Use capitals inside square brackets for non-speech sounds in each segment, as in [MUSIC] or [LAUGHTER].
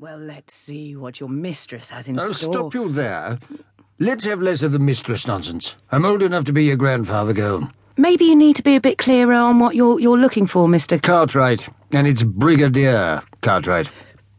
Well, let's see what your mistress has in store. I'll stop you there. Let's have less of the mistress nonsense. I'm old enough to be your grandfather, girl. Maybe you need to be a bit clearer on what you're you're looking for, Mister Cartwright, and it's Brigadier Cartwright.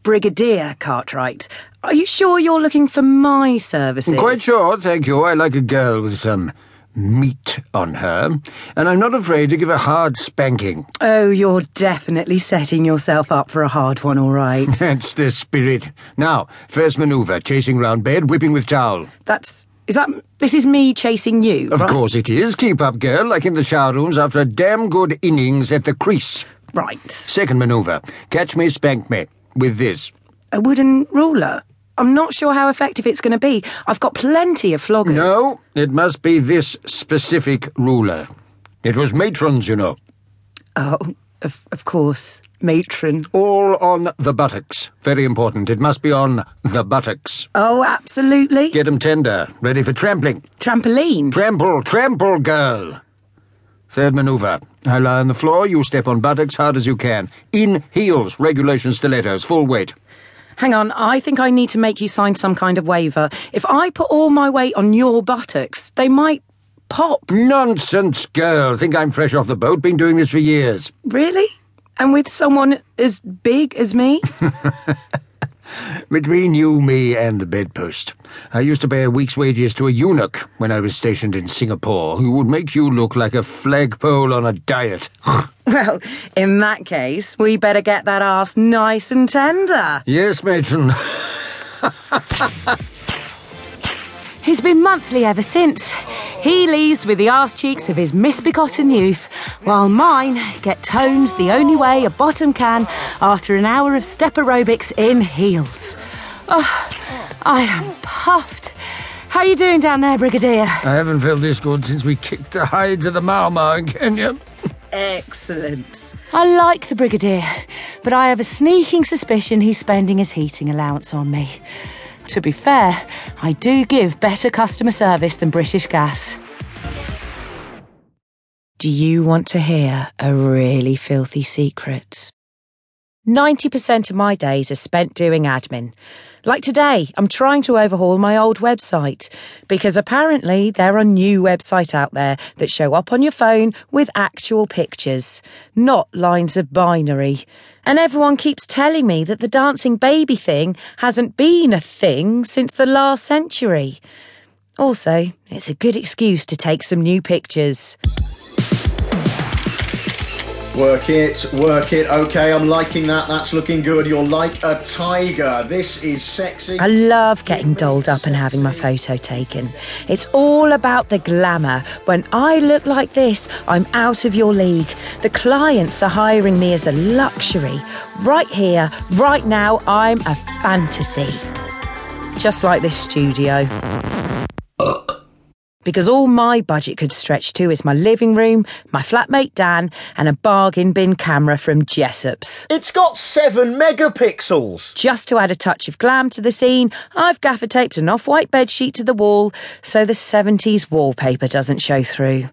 Brigadier Cartwright. Are you sure you're looking for my services? Quite sure, thank you. I like a girl with some meat on her, and I'm not afraid to give a hard spanking. Oh, you're definitely setting yourself up for a hard one, all right. [LAUGHS] That's the spirit. Now, first manoeuvre, chasing round bed, whipping with towel. That's is that this is me chasing you. Of right? course it is. Keep up, girl, like in the shower rooms after a damn good innings at the crease. Right. Second manoeuvre, catch me, spank me. With this. A wooden ruler. I'm not sure how effective it's going to be. I've got plenty of floggers. No, it must be this specific ruler. It was matron's, you know. Oh, of, of course. Matron. All on the buttocks. Very important. It must be on the buttocks. Oh, absolutely. Get 'em tender, ready for trampling. Trampoline. Trample, trample, girl. Third maneuver. I lie on the floor, you step on buttocks hard as you can. In heels, regulation stilettos, full weight. Hang on, I think I need to make you sign some kind of waiver. If I put all my weight on your buttocks, they might pop. Nonsense, girl. Think I'm fresh off the boat, been doing this for years. Really? And with someone as big as me? [LAUGHS] Between you, me, and the bedpost. I used to pay a week's wages to a eunuch when I was stationed in Singapore who would make you look like a flagpole on a diet. [LAUGHS] well, in that case, we better get that ass nice and tender. yes, matron. [LAUGHS] He's been monthly ever since. He leaves with the arse cheeks of his misbegotten youth, while mine get toned the only way a bottom can after an hour of step aerobics in heels. Oh, I am puffed. How are you doing down there, Brigadier? I haven't felt this good since we kicked the hides of the Mau Mau in Kenya. Excellent. I like the Brigadier, but I have a sneaking suspicion he's spending his heating allowance on me. To be fair, I do give better customer service than British Gas. Do you want to hear a really filthy secret? 90% of my days are spent doing admin. Like today, I'm trying to overhaul my old website because apparently there are new websites out there that show up on your phone with actual pictures, not lines of binary. And everyone keeps telling me that the dancing baby thing hasn't been a thing since the last century. Also, it's a good excuse to take some new pictures. Work it, work it. Okay, I'm liking that. That's looking good. You're like a tiger. This is sexy. I love getting dolled up and having my photo taken. It's all about the glamour. When I look like this, I'm out of your league. The clients are hiring me as a luxury. Right here, right now, I'm a fantasy. Just like this studio. Because all my budget could stretch to is my living room, my flatmate Dan, and a bargain bin camera from Jessops. It's got seven megapixels. Just to add a touch of glam to the scene, I've gaffer taped an off white bedsheet to the wall so the 70s wallpaper doesn't show through.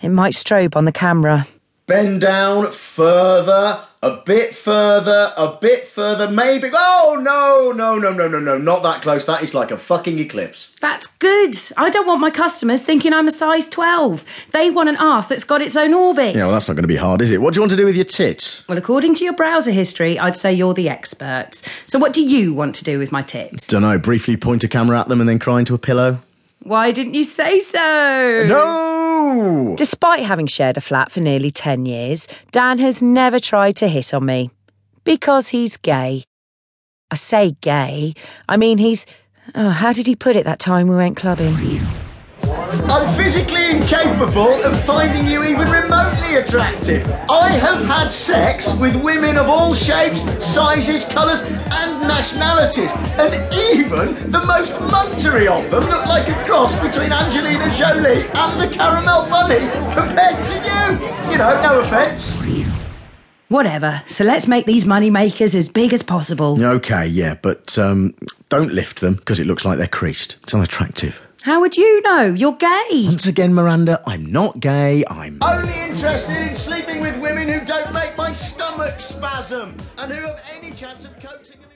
It might strobe on the camera. Bend down further, a bit further, a bit further, maybe. Oh, no, no, no, no, no, no, not that close. That is like a fucking eclipse. That's good. I don't want my customers thinking I'm a size 12. They want an arse that's got its own orbit. Yeah, well, that's not going to be hard, is it? What do you want to do with your tits? Well, according to your browser history, I'd say you're the expert. So, what do you want to do with my tits? Dunno, briefly point a camera at them and then cry into a pillow? Why didn't you say so? No! Despite having shared a flat for nearly 10 years, Dan has never tried to hit on me. Because he's gay. I say gay, I mean he's. Oh, how did he put it that time we went clubbing? I'm physically incapable of finding you even remotely attractive. I have had sex with women of all shapes, sizes, colours, and nationalities, and even the most muntery of them look like a cross between Angelina Jolie and the Caramel Bunny compared to you. You know, no offence. Whatever, so let's make these money makers as big as possible. Okay, yeah, but um, don't lift them because it looks like they're creased. It's unattractive. How would you know? You're gay. Once again, Miranda, I'm not gay. I'm only interested in sleeping with women who don't make my stomach spasm and who have any chance of coaxing.